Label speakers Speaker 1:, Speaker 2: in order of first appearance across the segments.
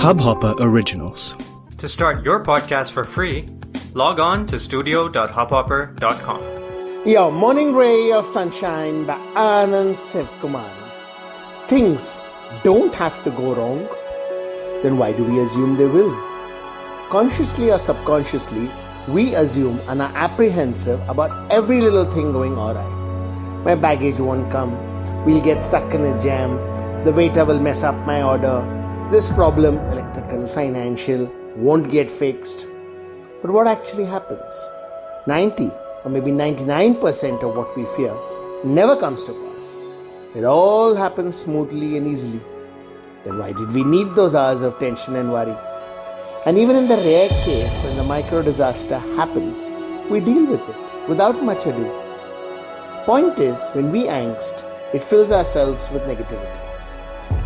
Speaker 1: Hubhopper Originals.
Speaker 2: To start your podcast for free, log on to studio.hubhopper.com.
Speaker 3: Your morning ray of sunshine by Anand Sivkumar. Things don't have to go wrong. Then why do we assume they will? Consciously or subconsciously, we assume and are apprehensive about every little thing going awry. My baggage won't come. We'll get stuck in a jam. The waiter will mess up my order. This problem, electrical, financial, won't get fixed. But what actually happens? 90 or maybe 99% of what we fear never comes to pass. It all happens smoothly and easily. Then why did we need those hours of tension and worry? And even in the rare case when the micro disaster happens, we deal with it without much ado. Point is, when we angst, it fills ourselves with negativity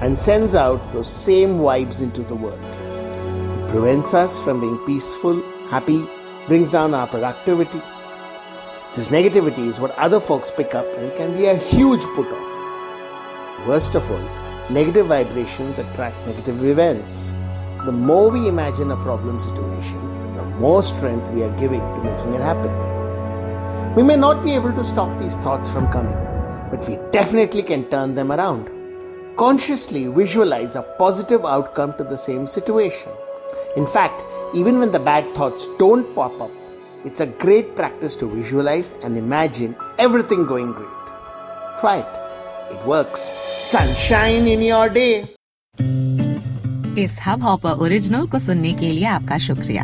Speaker 3: and sends out those same vibes into the world. It prevents us from being peaceful, happy, brings down our productivity. This negativity is what other folks pick up and can be a huge put off. Worst of all, negative vibrations attract negative events. The more we imagine a problem situation, the more strength we are giving to making it happen. We may not be able to stop these thoughts from coming, but we definitely can turn them around. Consciously visualize a positive outcome to the same situation. In fact, even when the bad thoughts don't pop up, it's a great practice to visualize and imagine everything going great. Try it. It works. Sunshine in your day.
Speaker 4: इस Hubhopper original को सुनने के लिए आपका शुक्रिया